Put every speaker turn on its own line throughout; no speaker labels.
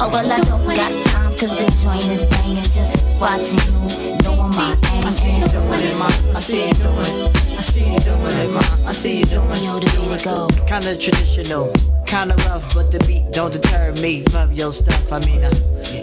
Oh, well, I don't got time, cause the joint is banging. Just watching you, knowing my aim. I see you doing it, ma. I see you doing it. I see you doing it, ma. I see you doing it. Yo, the to go.
Kinda traditional, kinda rough, but the beat don't deter me from your stuff. I mean, I,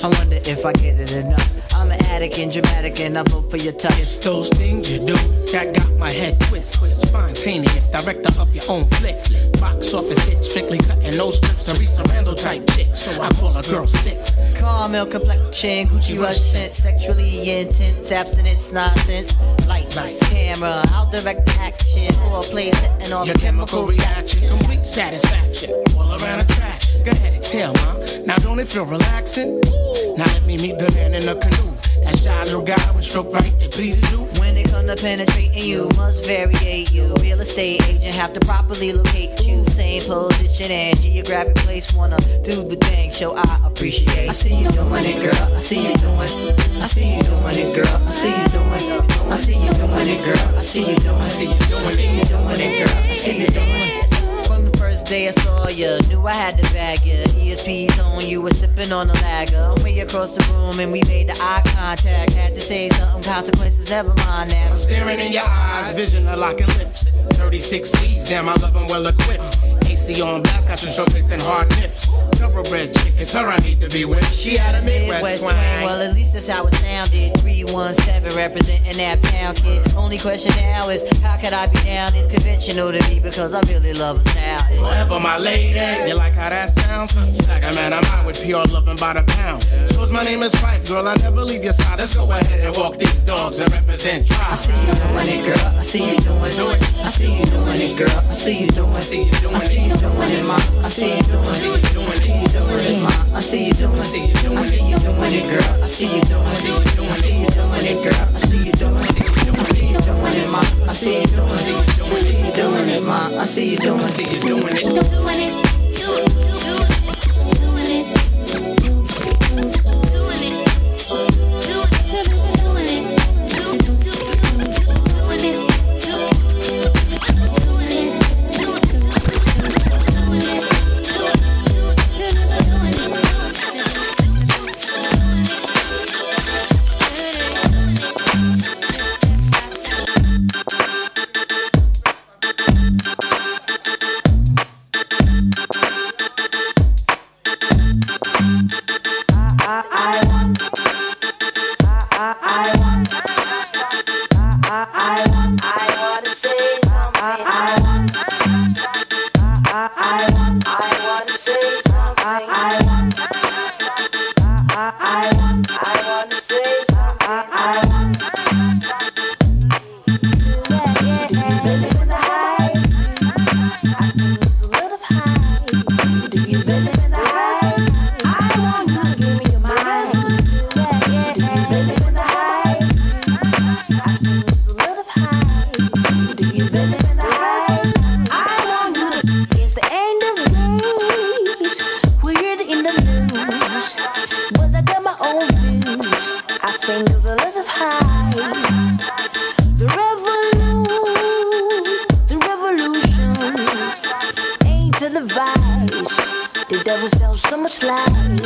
I wonder if I get it enough. Addict and dramatic, and I vote for your touch.
It's those things you do that got my head twist. Spontaneous, director of your own flick. Box office hit, strictly cutting no strips. Theresa Randle type chick, so I call a girl six.
Caramel complexion, Gucci rush scent, sexually intense, abstinence, nonsense. Lights,
Lights.
camera, I'll direct the action. For a play setting off
Your
a
chemical reaction, complete satisfaction, all around attraction. Go ahead, exhale, ma. Now don't it feel relaxing? Now let me meet the man in the canoe. That shy little guy with stroke right that pleases you.
When it come to penetrating you, must variate you. Real estate agent have to properly locate you. Same position and geographic place. Wanna do the thing, show I appreciate.
I see you doing it, girl. I see you doing. I see you doing it, girl. I see you doing. It. I see you doing it, girl. I see you doing. I see you doing. I see you doing it, girl. I see you doing.
Day I saw ya, knew I had to bag ya. ESP's on you, was sipping on a lager. Way across the room and we made the eye contact. Had to say something, consequences, never mind that.
I'm staring in your eyes, vision of locking lips. 36 C's, damn, I love them well equipped. AC on blast, got some and hard nips. Thoroughbred chick, it's her I need to be with. She had a Midwest,
Midwest
twang.
twang. Well, at least that's how it sounded. 317 representing that pound kid. Only question now is how could I be down? It's conventional to me because I really love a style.
Forever my lady, you like how that sounds? Saga man, I'm out with pure loving by the pound. Shows my name is Fife, girl, I never leave your side. Let's go ahead and walk these dogs and represent
I see you doing it, girl. I see you doing it. I see you doing it, girl. I see you doing. It. I see you doing. I see you doing it, ma. I see you doing. it. I see you doing it, ma. I see you doing. I see you doing. I see you doing it, girl. I see you doing. I see you doing. I see you doing it, girl. I see you doing. it. I see you doing it, ma. I see you doing. I see you doing it, ma. I see you doing.
See you doing it.
Doing it. Do, do, do it.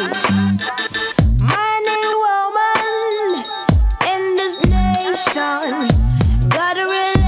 Lies. Man and woman in this nation. Got a relation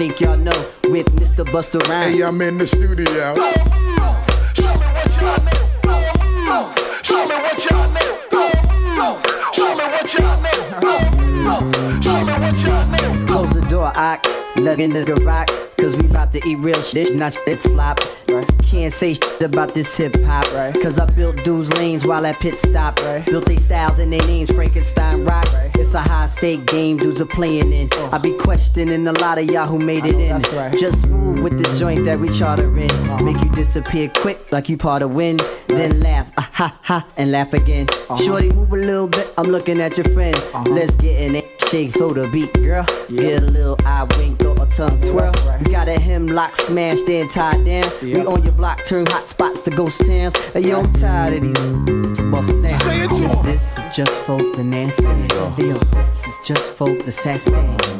think
y'all know with Mr. Busta Rhymes.
Hey, I'm in the studio. Go, go, show me what y'all know. Go, go, show me what y'all know. Go, go, show me what y'all know. Go, go, show me what y'all know.
Close the door, I look in the garage. Cause we bout to eat real shit, not shit slop. Right. Can't say shit about this hip hop. Right. Cause I built dudes lanes while at pit stop. Right. Built they styles and their names, Frankenstein rock. Right. It's a high stake game dudes are playing in. I be questioning a lot of y'all who made it in. Right. Just move with the joint that we charter in. Uh-huh. Make you disappear quick like you part of wind. Then laugh, ah ha ha, and laugh again. Uh-huh. Shorty, move a little bit, I'm looking at your friend. Uh-huh. Let's get in it shake, throw the beat, girl. Get a little eye wink tongue twirl. Right. We got a hemlock smashed in, tied down. Yeah. We on your block, turn hot spots to ghost towns. Hey, yo, I'm tired of these bust down. Say it to him. This is just for the nasty. Hey, yo, this is just for the sassy.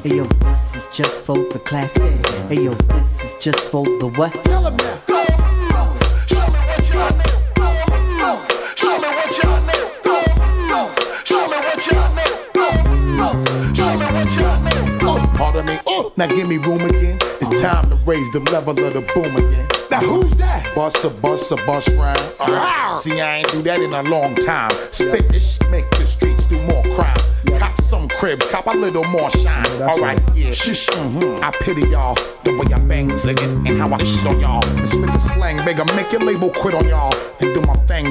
Hey, yo, this is just for the classy. Hey, yo, this is just for the what?
Tell him now. Now give me room again. It's time to raise the level of the boom again. Now who's that? Bust a bust a bust rhyme. Right. See, I ain't do that in a long time. Spit this, shit, make the streets do more crime. Cop some cribs, cop a little more shine. Alright, yeah. Shish, mm-hmm. I pity y'all. The way I bang again and how I shit on y'all. And spit the slang, bigger, make your label quit on y'all. And do my thing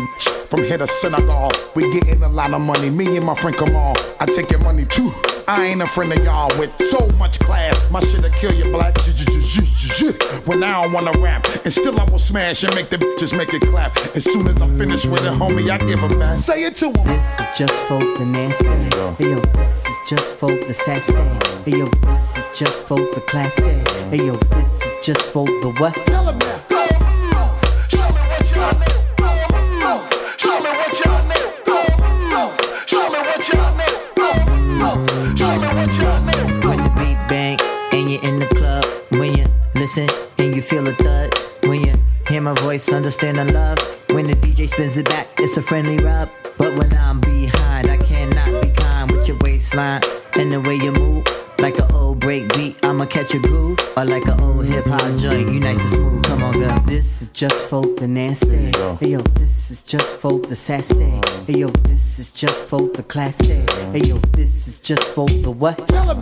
from here to Senegal. We getting a lot of money, me and my friend Kamal. I take your money too. I ain't a friend of y'all with so much class. My shit'll kill you black. When I wanna rap, and still I will smash and make the bitches make it clap. As soon as I'm finished with it, homie, I give them back. Say it to them.
This is just for the nasty. Hey yo, this is just for the sassy. Hey yo, this is just for the classy. Hey yo, this is just for the what?
Tell them now. Go, go, show me what you know.
You feel a thud. When you hear my voice, understand the love. When the DJ spins it back, it's a friendly rub. But when I'm behind, I cannot be kind with your waistline and the way you move. Like an old break beat, I'ma catch a groove. Or like an old hip hop joint, you nice and smooth. Come on, girl. This is just for the nasty. Hey yo, this is just for the sassy. Hey yo, this is just for the classy. Hey yo, this is just for the what?
Tell them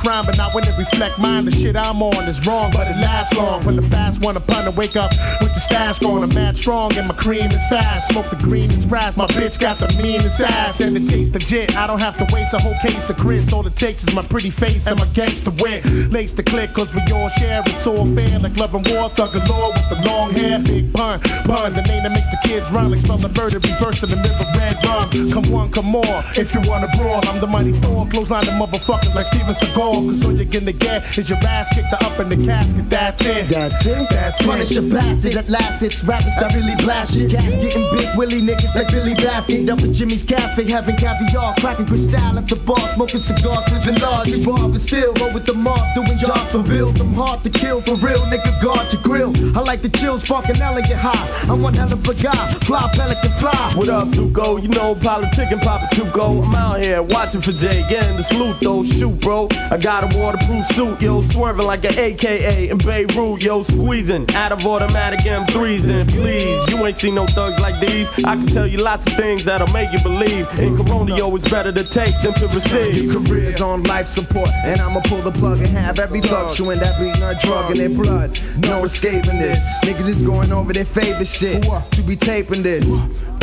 crime, but not when it reflect mine. The shit I'm on is wrong, but it lasts long. When the fast one upon to wake up with the stash going, I'm mad strong and my cream is fast. Smoke the green is grass, my bitch got the meanest ass and it tastes legit. I don't have to waste a whole case of Chris. All it takes is my pretty face and my gangster wit. Lace the click, cause we all share. It's all fair, like love and war. Thug galore with the long hair. Big pun, pun, the name that makes the kids run. Like smell the murder, reverse to the river, red rum. Come one, come more. If you wanna brawl, I'm the mighty Thor. Clothesline the motherfuckers like Steven Seagal. Cause all you're gonna get is your ass kicked up in the casket. That's it.
That's it.
That's it.
Punish a bastard at last. It's rappers that really blast shit. Cats getting big willy niggas like Billy Baffy. Up at Jimmy's Cafe, having caviar, cracking crystal at the bar, smoking cigars, living large. We bar still roll with the mob, doing jobs for bills. I'm hard to kill for real, nigga. Guard your grill. I like the chill, sparking elegant high. I'm one hell of a guy, fly pelican fly.
What up, Duco? You know, politic and Papa Tuco. I'm out here watching for Jay, getting the salute though. Shoot, bro. I got a waterproof suit, yo, swerving like an AKA in Beirut, yo, squeezing out of automatic M3s. And please, you ain't seen no thugs like these. I can tell you lots of things that'll make you believe. In Corona, yo, it's better to take than to receive.
Your career's on life support, and I'ma pull the plug and have every thug chewing that beating a drug in their blood. No escaping this. Niggas is going over their favorite shit to be taping this.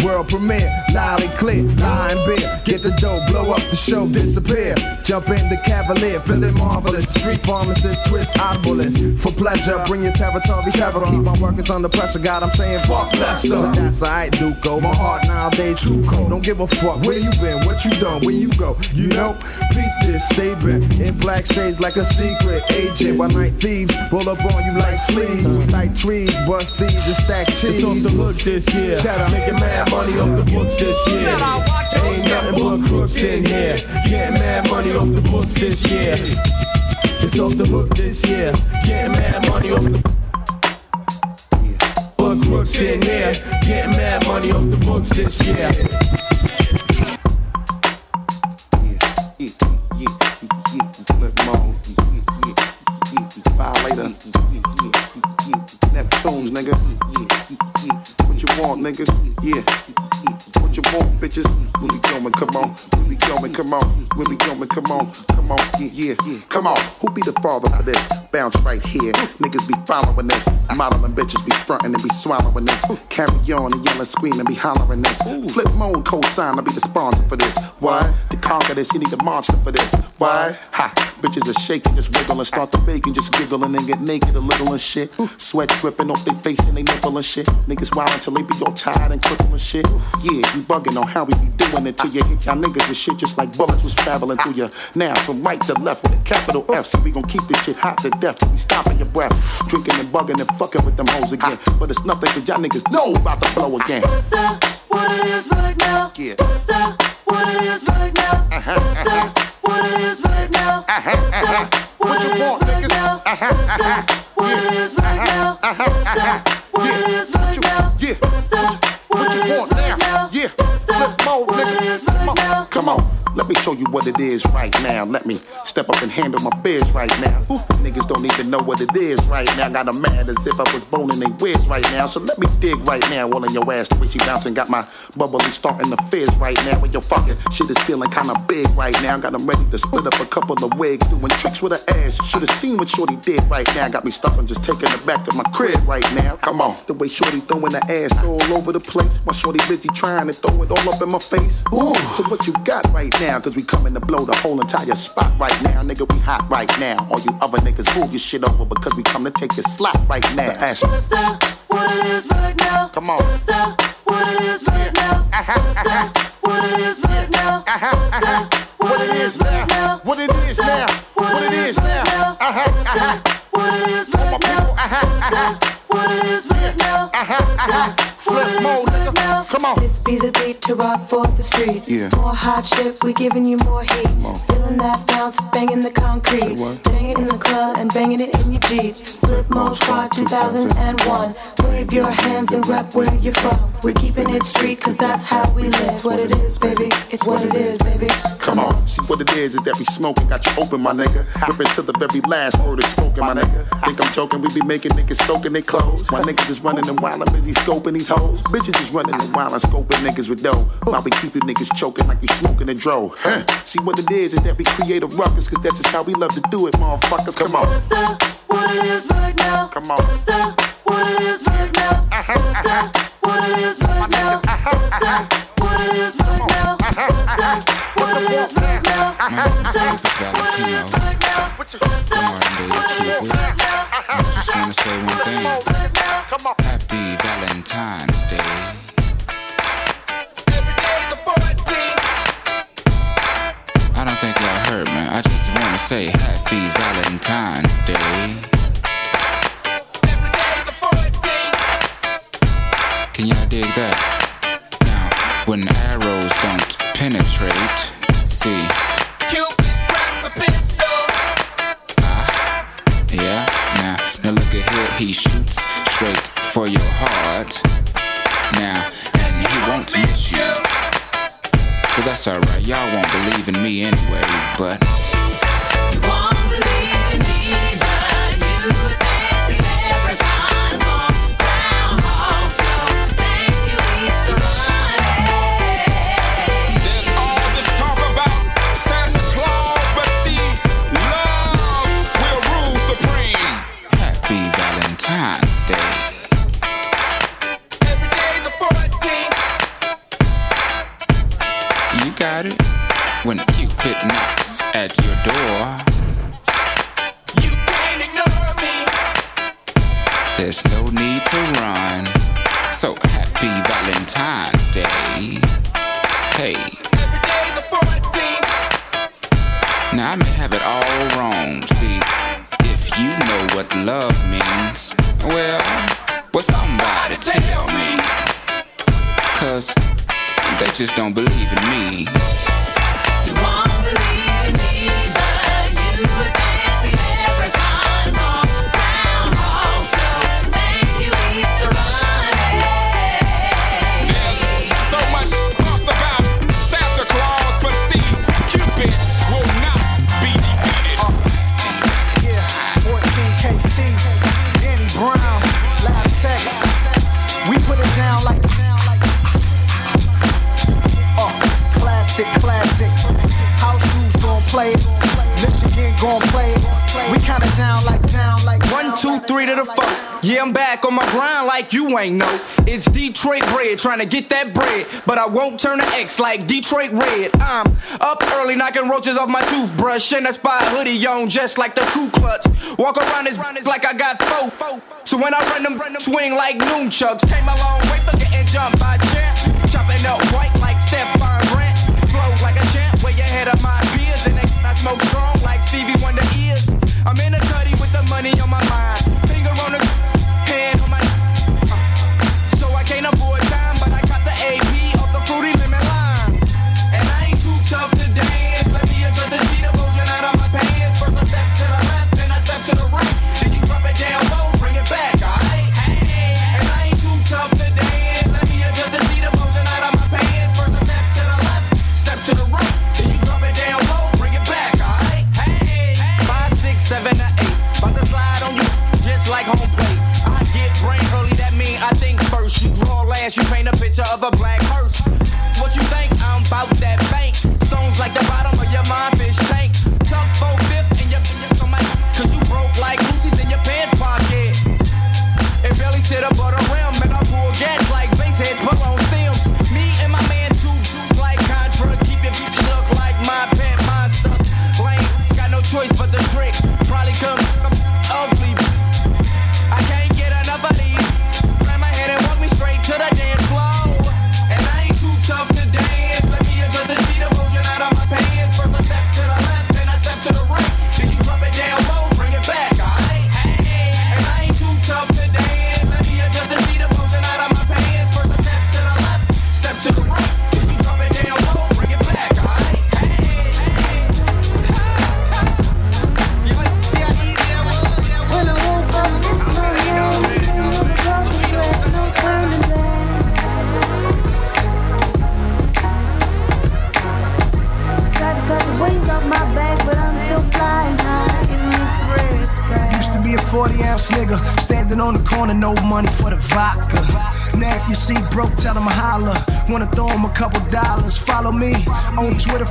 World premiere, loud and clear, high and beer. Get the dough, blow up the show, disappear. Jump in the cavalier, feeling marvelous. Street pharmacist, twist obelisk. For pleasure, bring your territory terror. Keep my workers under pressure, God, I'm saying fuck Lester. That's alright, Duco. My heart nowadays too cold. Don't give a fuck where you been, what you done, where you go. You know, beat this, stay back. In black shades like a secret agent. While night thieves roll up on you like sleeves. Like trees, bust these and stack cheese.
It's off the hook this year.
Cheddar.
Making mad money off the books this year. Ain't nothing but crooks in here. Getting mad money off the books this year. It's off the hook this year. Getting mad money off the but crooks in here. Getting mad money off the books this year.
Be the father for this? Bounce right here. Niggas be following this. Modeling bitches be fronting and be swallowing this. Carry on and yelling, screaming, be hollering this. Flip mode, co-sign, I'll be the sponsor for this. Why? To conquer this, you need a monster for this. Why? Ha! Bitches are shaking, just wiggle and start to bake and just giggling and get naked a little and shit. Sweat dripping off their face and they nipple and shit. Niggas wild until they be all tired and crippled and shit. Yeah, you bugging on how we be doing it till you hit y'all niggas with shit just like bullets was traveling through you. Now from right to left with a capital F, so we gon' keep this shit hot to death till we stopping your breath. Drinking and bugging and fucking with them hoes again. But it's nothing cause y'all niggas know about to blow again.
What's that? What it is right now?
Yeah.
What's that? What it is right now? Uh-huh. What's that? Uh-huh. What it is right now? Uh-huh, What's that? Uh-huh.
What you
it is
want,
right
niggas?
now? Uh-huh, What's that? What it is right now? What's that? What it is
What
right
you,
now?
yeah. Let me show you what it is right now. Let me step up and handle my biz right now. Ooh, niggas don't even know what it is right now. Got 'em mad as if I was boning they whiz right now. So let me dig right now. All in your ass, the way she bouncing. Got my bubbly starting to fizz right now. When your fucking shit is feeling kinda big right now. Got 'em ready to split up a couple of wigs. Doing tricks with her ass. Should've seen what Shorty did right now. Got me stopping, just taking it back to my crib right now. Come on. The way Shorty throwing her ass all over the place. My Shorty busy trying to throw it all up in my face. Ooh. So what you got right now? Cause we coming to blow the whole entire spot right now. Nigga, we hot right now. All you other niggas move your shit over because we come to take your slot right now. Ask me.
What's that? What it is right now?
Come on.
What's that? What it is right now? What's that? What it is right now? What's that?
What it is now? What it is now? What it is now? Uh-huh, uh-huh.
What it is right now?
uh-huh, uh-huh.
What it is right now?
Uh-huh, uh-huh. Flip mode, nigga on.
This be the beat to rock for the street.
Yeah.
More hot shit, we giving you more heat. More. Feeling that bounce, banging the concrete. Banging in the club and banging it in your Jeep. Flip mode squad 2001. Wave your hands and rep where you're from. We're keeping it street, cause that's how we live. It's what it is, baby. It's what it is, baby.
Come on. See what it is is that we smoking. Got you open, my nigga. Ripping to the very last word is spoken, my nigga. Think I'm joking, we be making niggas soaking their clothes. My niggas just running and wild, busy scoping these hoes. Bitches just running and wild, Starting scoping niggas with dough. While we keep you niggas choking like you smoking a dro. Huh. See what it is is that we create a ruckus, cause that's just how we love to do it, motherfuckers. Come on.
That's the, what it is right now.
Come on.
That's the, what it is right now. Uh-huh, uh-huh. That's the, what it is right now. Uh-huh. What it is right now. Uh-huh, uh-huh. What it is right now. Uh-huh, uh-huh. What it is right uh-huh. now.
I just wanna say one thing. Happy Valentine's Day. to say happy Valentine's Day. Can y'all dig that? Now, when arrows don't penetrate, see. Cupid grabs the pistol. Ah, yeah. Now, now look at here, he shoots straight for your heart. Now, and he won't miss you. But that's alright, y'all won't believe in me anyway, but.
play it. Michigan gon' play it. We kinda down like down like
one, two, three to the four. Yeah, I'm back on my grind like you ain't know. It's Detroit bread, trying to get that bread, but I won't turn an X like Detroit red. I'm up early knocking roaches off my toothbrush, and I spy a hoodie on just like the Ku Klux. Walk around this run like I got four. So when I run them, run them swing like nunchucks. Came a long way for getting jumped by champ, chopping up white like Steph. picture of
a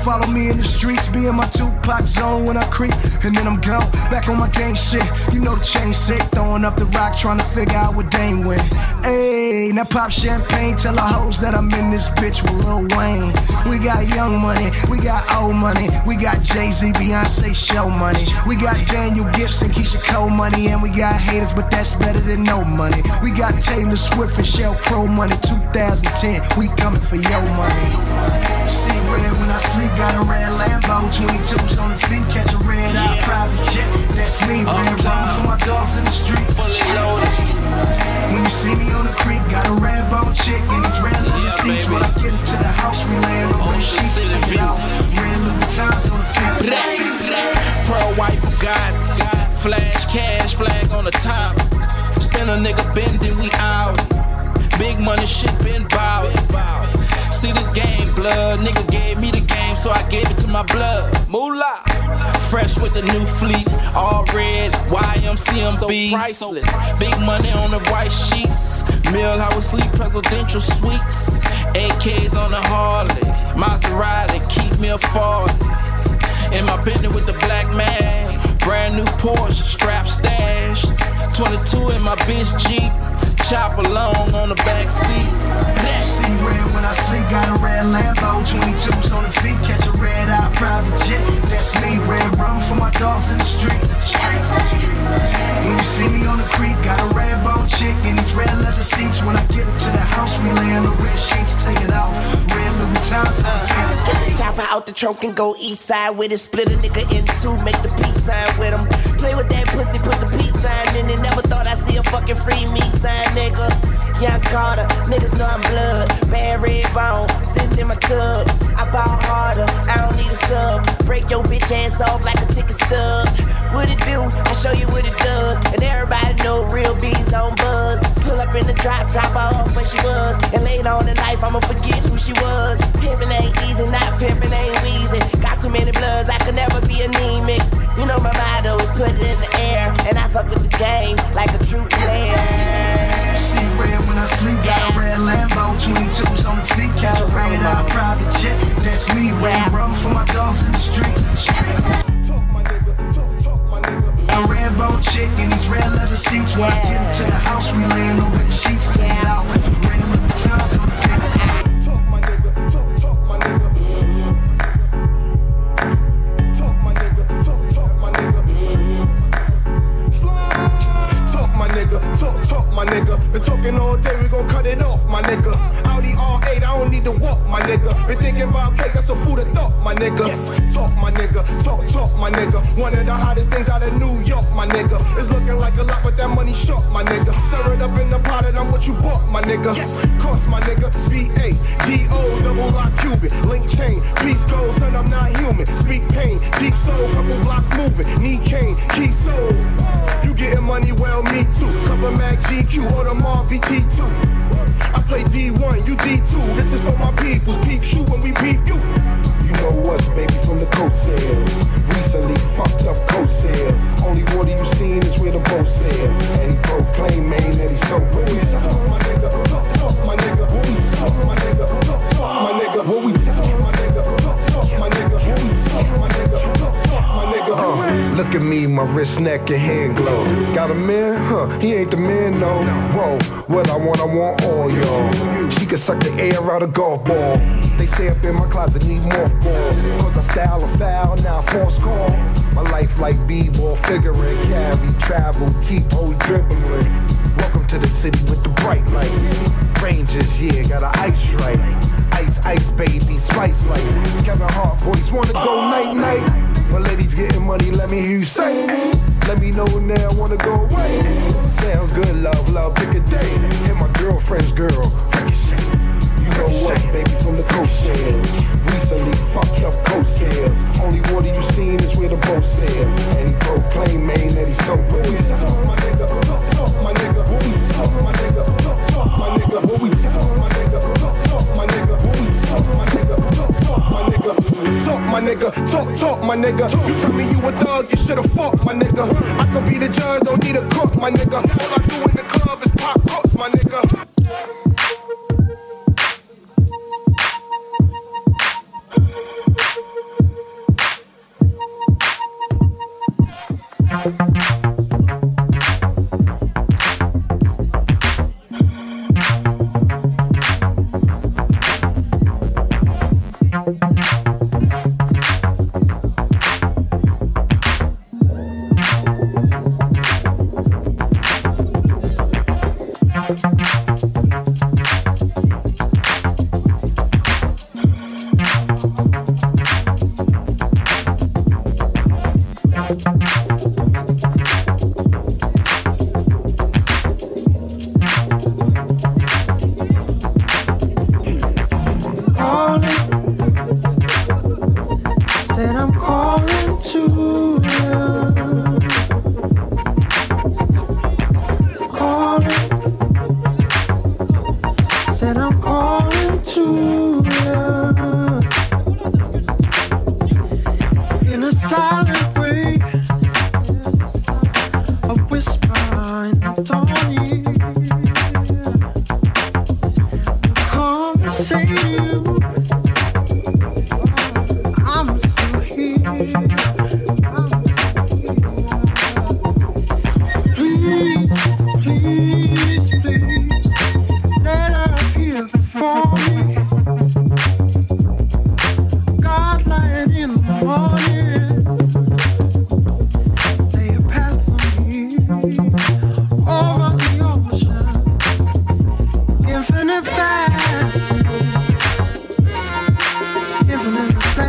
follow me in the streets. Be in my Tupac zone when I creep. And then I'm gone, back on my game shit. You know the chain sick, throwing up the rock, trying to figure out what Dame win. Hey, now pop champagne, tell the hoes that I'm in this bitch with Lil Wayne. We got young money, we got old money, we got Jay Z, Beyonce show money. We got Daniel Gibson, Keyshia Cole money, and we got haters, but that's better than no money. We got Taylor Swift and Sheryl Crow money, 2010, we coming for your money. See when I sleep, got a red Lambo, 22s on the feet, catch a red eye private jet. That's me, red rum for my dogs in the street. When you see me on the creek, got a red bone chick and it's red leather seats. When I get into the house, we laying on oh, red sheets, take it out. Red Louboutins on the fence.
Pearl white Bugatti, flash cash flag on the top. Spin a nigga bending, we out. Big money shit been bout. See this game, blood. Nigga gave me the game, so I gave it to my blood. Moolah. Fresh with the new fleet, all red. YMCMB. So priceless. Big money on the white sheets. Mill house sleep, presidential suites. AKs on the Harley. Maserati, keep me a 40. In my Bentley with the black mag. Brand new Porsche, strap stashed. 22 in my bitch Jeep. Chop along on the back seat.
See red when I sleep, got a red Lambo, 22s on the feet, catch a red eye private jet. That's me, red rum for my dogs in the street. When you see me on the creek, got a red bone chick and these red leather seats. When I get into the house, we lay on the red sheets, take it off. Red Louboutins on the seats.
Get the chopper out the trunk and go east side with it. Split a nigga in two, make the peace sign with him. Play with that pussy, put the peace sign in it. Never thought I'd see a fucking free me sign, nigga. Young Carter, niggas know I'm blood. Bad red bone, sitting in my tub. I ball harder, I don't need a sub. Break your bitch ass off like a ticket stub. What it do? I show you what it does. And everybody know real bees don't buzz. Pull up in the drop, drop off where she was. And later on in life, I'ma forget who she was. Pimpin' ain't easy, not pimpin' ain't wheezy. Got too many bloods, I could never be anemic. You know my motto is put it in the air. And I fuck with the game like a true player.
See red when I sleep, got a red Lambo, 22s on the feet, catch a red eye private jet. That's me, red rum for my dogs in the street. A red bone chick in these red leather seats. When I get into the house, we laying on red sheets, it out. Red Louboutins on the
my nigga. Been talking all day, we gon' cut it off, my nigga. Audi R8, I don't need to walk, my nigga. Been thinking about cake, that's a food of thought, my nigga. Talk my nigga, talk, talk my nigga. One of the hottest things out of New York, my nigga. It's looking like a lot, but that money short, my nigga. Stir it up in the pot and I'm what you bought, my nigga. Cost my nigga, speed A, D-O, double lock cubic, link chain, peace gold, son, I'm not human. Speak pain, deep soul, couple blocks moving, knee cane, key soul. You getting money, well, me too. Cover Mac GQ, Audemars VT2. I play D1, you D2. This is for my peoples. Peep shoot when we peep you. You know us, baby, from the coat sales. Recently fucked up coat sales. Only water you seen is where the boat sail. And he proclaim, man, that he's so real. Talk, my nigga, my nigga. My nigga, my nigga. What we talk, my nigga, talk, my nigga. What we talk, my nigga, my nigga. Uh, look at me, my wrist, neck, and hand glow. Got a man? Huh, he ain't the man, no. Whoa, what I want, I want all y'all. She can suck the air out a golf ball. They stay up in my closet, need more balls. Cause I style a foul, now force call. My life like b-ball, figuring, carry, travel, keep on dribbling. Welcome to the city with the bright lights. Rangers, yeah, got an ice right. Ice, ice, baby, spice life. Kevin Hart voice, wanna go night, night. My ladies getting money, let me hear you say. Let me know now, wanna go away. Sound good, love, love, pick a day. And my girlfriend's girl, ricochet. You know us, baby, from the coast sales. Recently fucked up coast sales. Only water you seen is where the boat sail. And he proclaim, man, that he's so real. Talk, my nigga, talk, my nigga. What we talk, my nigga, talk, my nigga. What we talk, my nigga, talk, my nigga. What we talk, my nigga, talk, Talk, my nigga, talk, talk, my nigga. You tell me you a thug, you should've fought, my nigga. I could be the judge, don't need a court, my nigga. All I do in the club is pop cups, my nigga.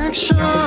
Every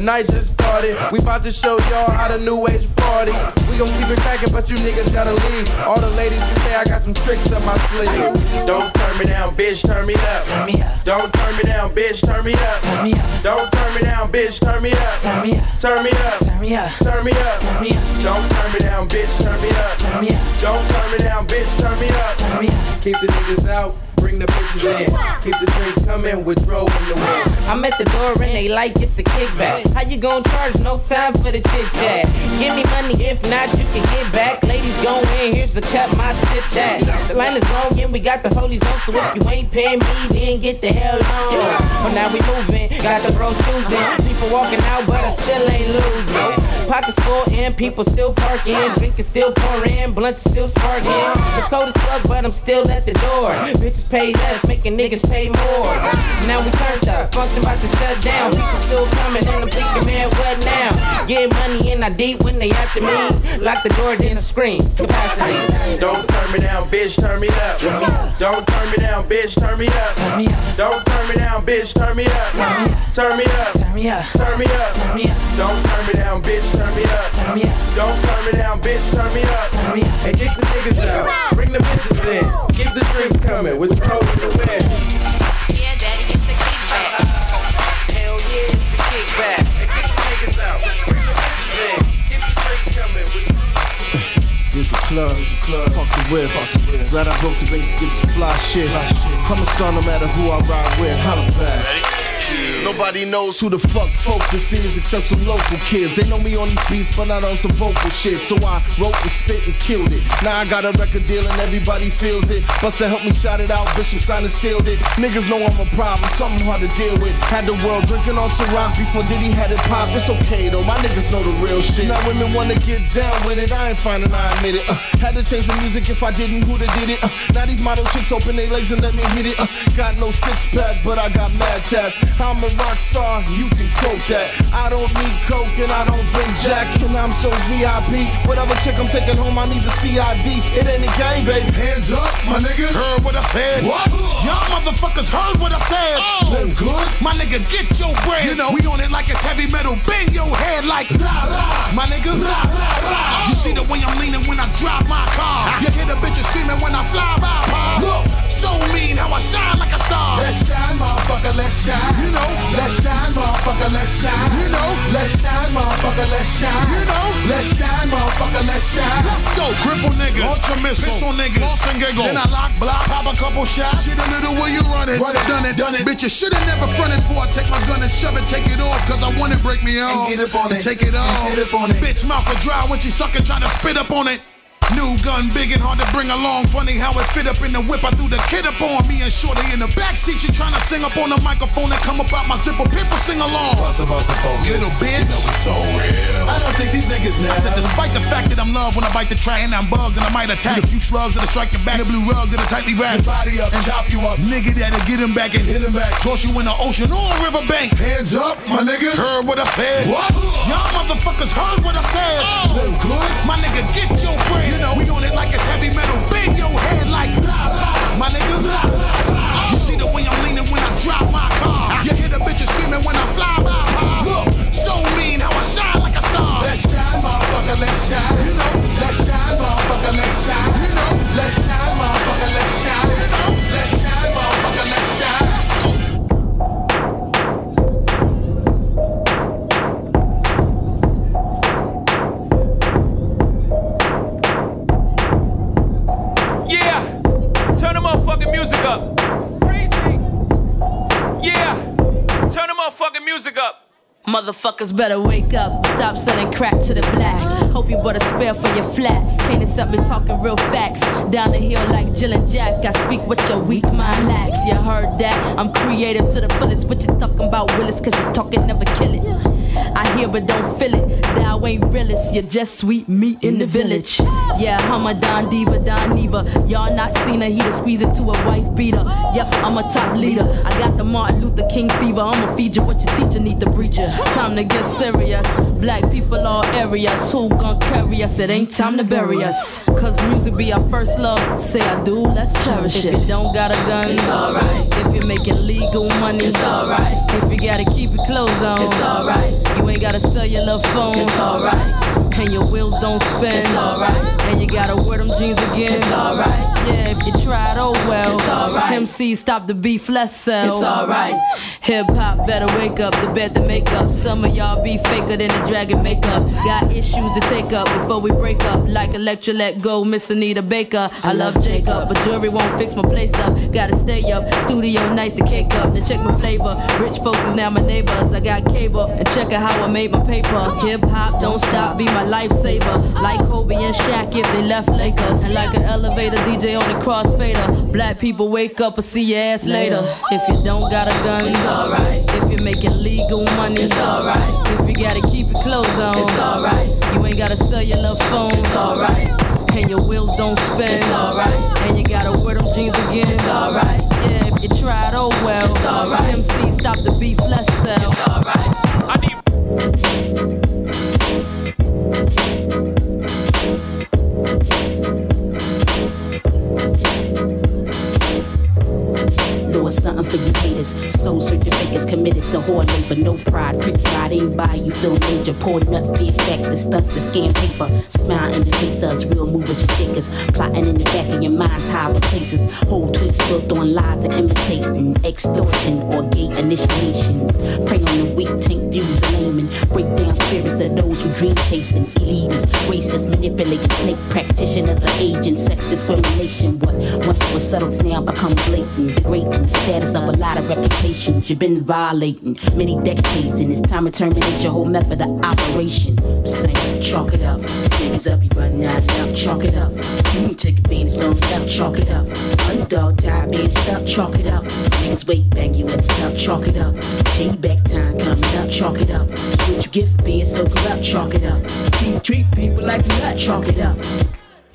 night just started. We about to show y'all how the new age party. We gon' keep it crackin', but you niggas gotta leave. All the ladies can say I got some tricks up my sleeve. Don't turn me down, bitch, turn me up. Turn me up. Don't turn me down, bitch, turn me up. Turn me up. Don't turn me down, bitch, turn me up. Turn me up. Turn me up. Turn me up. Turn me up. Turn me up. Don't turn me down, bitch, turn me up. Turn me up. Don't turn me down, bitch, turn me up. Turn me up. Keep the niggas out bring the bitches in. Keep the drinks coming with Dro in the wind.
I'm at the door and they like it's a kickback. How you gon' charge? No time for the chit chat. Give me money, if not, you can get back. Ladies go in, here's the cut, my sit chat. The line is long and we got the holy zone, so if you ain't paying me, then get the hell on. So now we moving Got the bros choosing. People walking out, but I still ain't losing. Pockets full and people still parking. Drinking still pouring, blunts still sparking. It's cold as fuck, but I'm still at the door. Bitches pay less, making niggas pay more. Now we turned up, function about to shut down. People still coming, and I'm thinking, man, what now? Get money in I deep when they after me. Lock the door, then I scream. Capacity.
Don't turn me down, bitch, turn me up. Don't turn me down, bitch, turn me up. Don't turn me down, bitch, turn me up. Turn me up. Turn me up. Turn me up. Turn me up. Don't turn me down, bitch, turn me up. Turn me up. Don't turn me down, bitch, turn me up. Turn me up. Hey, kick the niggas out. Bring the bitches in. Keep the drinks coming. What's cold in the wind?
Yeah, daddy, it's a kickback. Hell yeah, it's a kickback.
Hey, kick the niggas out. Keep the
club, the club. Fuck the whip. Glad I broke the bank to get some fly shit. I'm a star no matter who I ride with. Holla back. Nobody knows who the fuck Focus is except some local kids. They know me on these beats, but not on some vocal shit. So I wrote and spit and killed it. Now I got a record deal and everybody feels it. Busta helped me shout it out, Bishop signed and sealed it. Niggas know I'm a problem, something hard to deal with. Had the world drinking on Ciroc before Diddy had it pop. It's okay though, my niggas know the real shit. Now women wanna get down with it, I ain't finding I admit it. Uh, had to change the music if I didn't, who'da did it? Uh, now these model chicks open their legs and let me hit it. Uh, got no six pack, but I got mad tats. I'm a rock star, you can quote that. I don't need coke and I don't drink jack, and I'm so VIP. Whatever chick I'm taking home, I need the CID. It ain't a game, baby.
Hands up, my niggas. Heard what I said. What? Y'all motherfuckers heard what I said. Oh, Live good. My nigga, get your bread. You know, we on it like it's heavy metal. Bang your head like rah, rah. My nigga, rah, rah, rah. You see the way I'm leaning when I drive my car. You hear the bitches screaming when I fly by. Pa. Look, so mean how I shine like a star. Let's shine, motherfucker, let's shine. You know, let's shine, motherfucker, let's shine. You know, let's shine, motherfucker, let's shine. You know, let's shine, motherfucker, let's shine. Let's go, cripple niggas. Launch a missile. Piss on niggas. Floss and giggle. Then I lock, block, pop a couple shots. Shit a little where you run it. Run it, done it, done it. Bitch, you shoulda never fronted before I take my gun and shove it, take it off. Cause I want it, break me off.
get up on
and
it.
Take it off.
Sit up on it.
Bitch, mouth a dry when she suckin', try to spit up on it. New gun, big and hard to bring along. Funny how it fit up in the whip. I threw the kid up on me and Shorty in the backseat. You tryna sing up on the microphone and come up out my zipper. People sing along.
Busta, busta, focus.
Little bitch.
You know so real. I don't think these niggas know.
I said, despite the fact that I'm loved when I bite the track and I'm bugged and I might attack a few slugs that'll strike your back. The blue rug that'll tightly wrap
Your body up and chop you up.
Nigga that'll get him back and
Hit him back.
toss you in the ocean or a riverbank.
Hands up, my niggas.
Heard what I said?
What?
Y'all motherfuckers heard what I said. Oh.
Live good.
My nigga, get your bread. You know, we on it like it's heavy metal. Bang your head like. My nigga. You see the way I'm leaning when I drop my car. You hear the bitches screaming when I fly by. Look, so mean how I shine like a star.
Let's shine, motherfucker, let's shine. You know, let's shine, motherfucker, let's shine. You know, let's shine, motherfucker, let's shine.
Motherfucking music up. Crazy. Yeah, turn the motherfucking music up.
Motherfuckers better wake up. Stop selling crack to the black. Hope you bought a spare for your flat. Painted something talking real facts. Down the hill like Jill and Jack. I speak what your weak mind lacks. You heard that? I'm creative to the fullest. What you talking about, Willis? Cause you talking never kill it. I hear but don't feel it. Thou ain't realist. You're just sweet meat in the village. Yeah, I'm a Don Diva, Don Neva. Y'all not seen her. He to squeeze into a wife beater. Yep, I'm a top leader. I got the Martin Luther King fever. I'ma feed you what your teacher need to preach you. It's time to get serious. Black people all areas. Who gon' carry us? It ain't time to bury us. Cause music be our first love. Say I do, let's cherish it. If you don't got a gun, it's alright. If you're making legal money, it's alright. If you gotta keep your clothes on, it's alright. You ain't gotta sell your love phone, it's alright. And your wheels don't spin, it's alright. And you gotta wear them jeans again, it's alright. Yeah, if you tried, oh well, it's alright. MC stop the beef, let's sell, it's alright. Hip hop better wake up, the bed to make up. Some of y'all be faker than the dragon makeup. Got issues to take up before we break up. Like Electra let go, Miss Anita Baker. I love Jacob, but jewelry won't fix my place up. Gotta stay up, studio nice to cake up. Then check my flavor. Rich folks is now my neighbors. I got cable and check out how I made my paper. Hip hop don't stop, be my lifesaver. Like Kobe and Shaq if they left Lakers. And like an elevator DJ on the crossfader. Black people wake up and see your ass later. If you don't got a gun, it's alright. If you're making making legal money.
It's alright.
If you gotta keep your clothes on,
It's alright.
You ain't gotta sell your love phone.
It's alright.
And your wheels don't spin.
It's alright.
And you gotta wear them jeans again.
It's alright.
Yeah, if you try tried, oh well.
It's alright.
MC, stop the beef, let's sell.
It's alright.
Know it's something for you haters. Soul fakers committed to whore labor. No pride, quick pride ain't by you. Feel major. Poor nut, fear factor, stunts the scam paper. Smile in the face of us, real movers shakers. Plotting in the back of your mind's higher places. Whole twist built on lies and imitating. Extortion or gay initiations. Prey on the weak, tank views laymen. Break down spirits of those who dream chasing. Elitists, racist, manipulating, snake practitioners of agents. Sex discrimination. What once was subtle now become blatant. Degrading the status of a lot of reputations you've been violating many decades, and it's time to terminate your whole method of operation. Say, chalk it up. Niggas up, you running out of. Chalk it up. You can take advantage, long out. Chalk it up. Underdog tired being stuck. Chalk it up. Niggas wait, bang you in the top. Chalk it up. Payback time coming up. Chalk it up. What you get for being so corrupt. Chalk it up. Keep treat people like that. Chalk it up.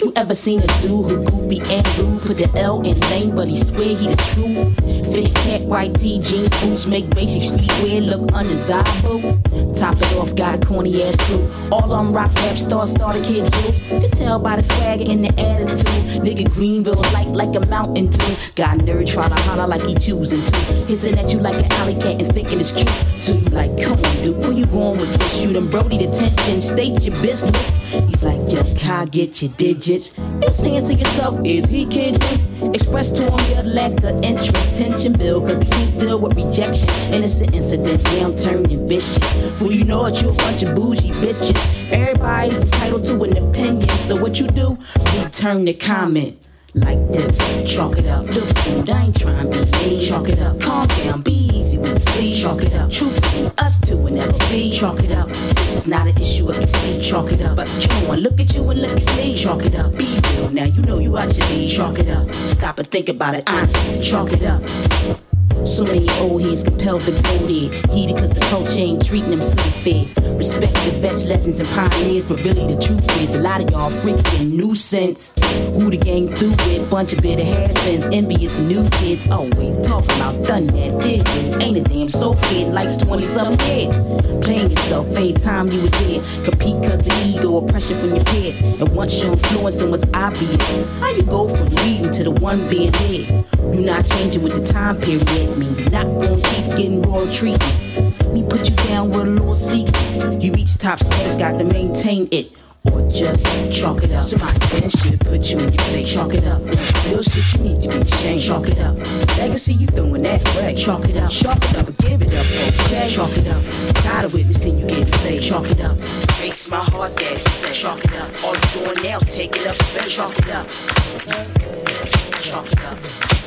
You ever seen a dude who goofy and rude? Put the L in name, but he swear he the truth. Fitted cat, white tee, jeans, boots, make basic streetwear look undesirable. Top it off, got a corny ass crew. All on rock rap stars, starter kid juice. You can tell by the swag and the attitude. Nigga Greenville light like a mountain dew. Got nerd try to holler like he choosing to. Hissing at you like an alley cat and thinking it's cute. So you like, come on, dude, where you going with this? Shoot him Brody detention, state your business. He's like, yo, can I get your digits? You saying to yourself, is he kidding? Express to him your lack of interest, tension build, cause he can't deal with rejection. Innocent incident, damn turning vicious. For you know it, you a bunch of bougie bitches. Everybody's entitled to an opinion, so what you do? Return the comment. Like this, chalk it up. Look, dude, I ain't trying to be mean. Chalk it up. Calm down, be easy with please. Chalk it up. truth Truthfully, us two will never be. Chalk it up. This is not an issue of conceit. Chalk it up. But come on, look at you and look at me. Chalk it up. Be real now. You know you out your league. Chalk it up. Stop and think about it honestly. Chalk it up. So many old heads compelled to go there. Heated cause the culture ain't treating them so fair. Respect the best legends, and pioneers, but really the truth is a lot of y'all freaking nuisance. Who the gang through with? Bunch of bitter has-beens, envious new kids. Always talking about done that, did this. Ain't a damn so kid like 20 something years. Playing yourself every time you were there. Compete cause of ego or pressure from your peers. And once you're influencing was obvious, how you go from leading to the one being there? You're not changing with the time period. Mean you're not gonna keep getting royal treatment. Let me put you down with a little secret. You reach top status, got to maintain it. Or just chalk it up. Somebody been should put you in your place. Chalk it up. Real shit you need to be ashamed. Chalk it up. Legacy you throwing that way. Chalk it up. Chalk it up and give it up. Okay. Chalk it up. Tired of witnessing you get played. Chalk it up. Breaks my heart that you said. Chalk it up. All you doing now, take it up, space. Chalk it up. Chalk it up.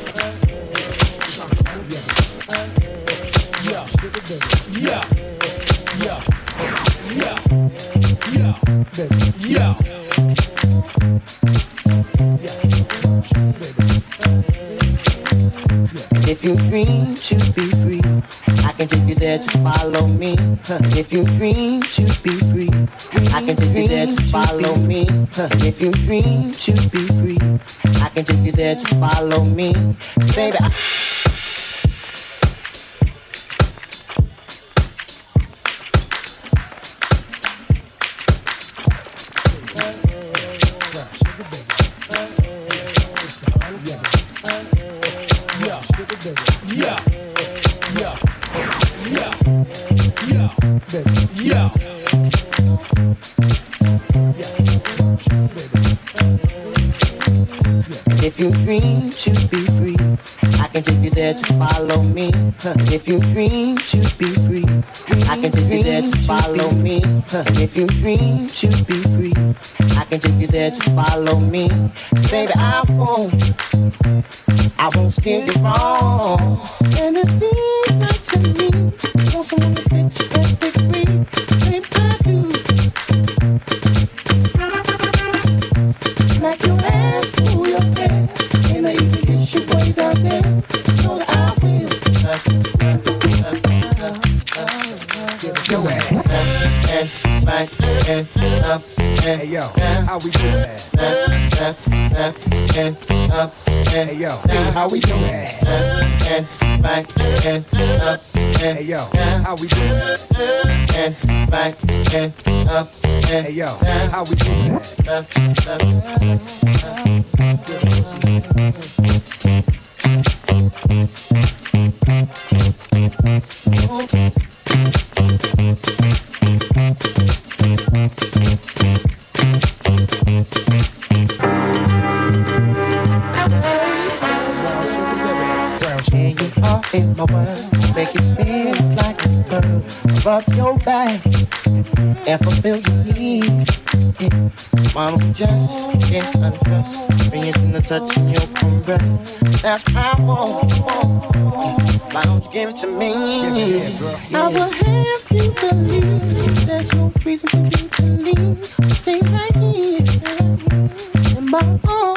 If you dream to be free, I can take you there, just follow me. If you dream to be free, I can take you there, just follow me. If you dream to be free, I can take you there, just follow me. Baby, I- If you dream to be free, I can take you there, just follow me. If you dream to be free, I can take you there, just follow me. If you dream to be free, I can take you there, just follow me. Baby, I won't, I won't steer you wrong. And it seems like to me,
Hey yo, how we do that? Hey yo, how we do that?
and back and up and
Hey yo, how we do that?
and back and up and
Hey yo, how we do that?
Above your back and fulfill your needs. Mama just can't undress, bring it in the touch and you'll come back. That's power. Yeah. Why don't you give it to me? I will have you believe there's no reason for you to leave. Stay right here in my arms.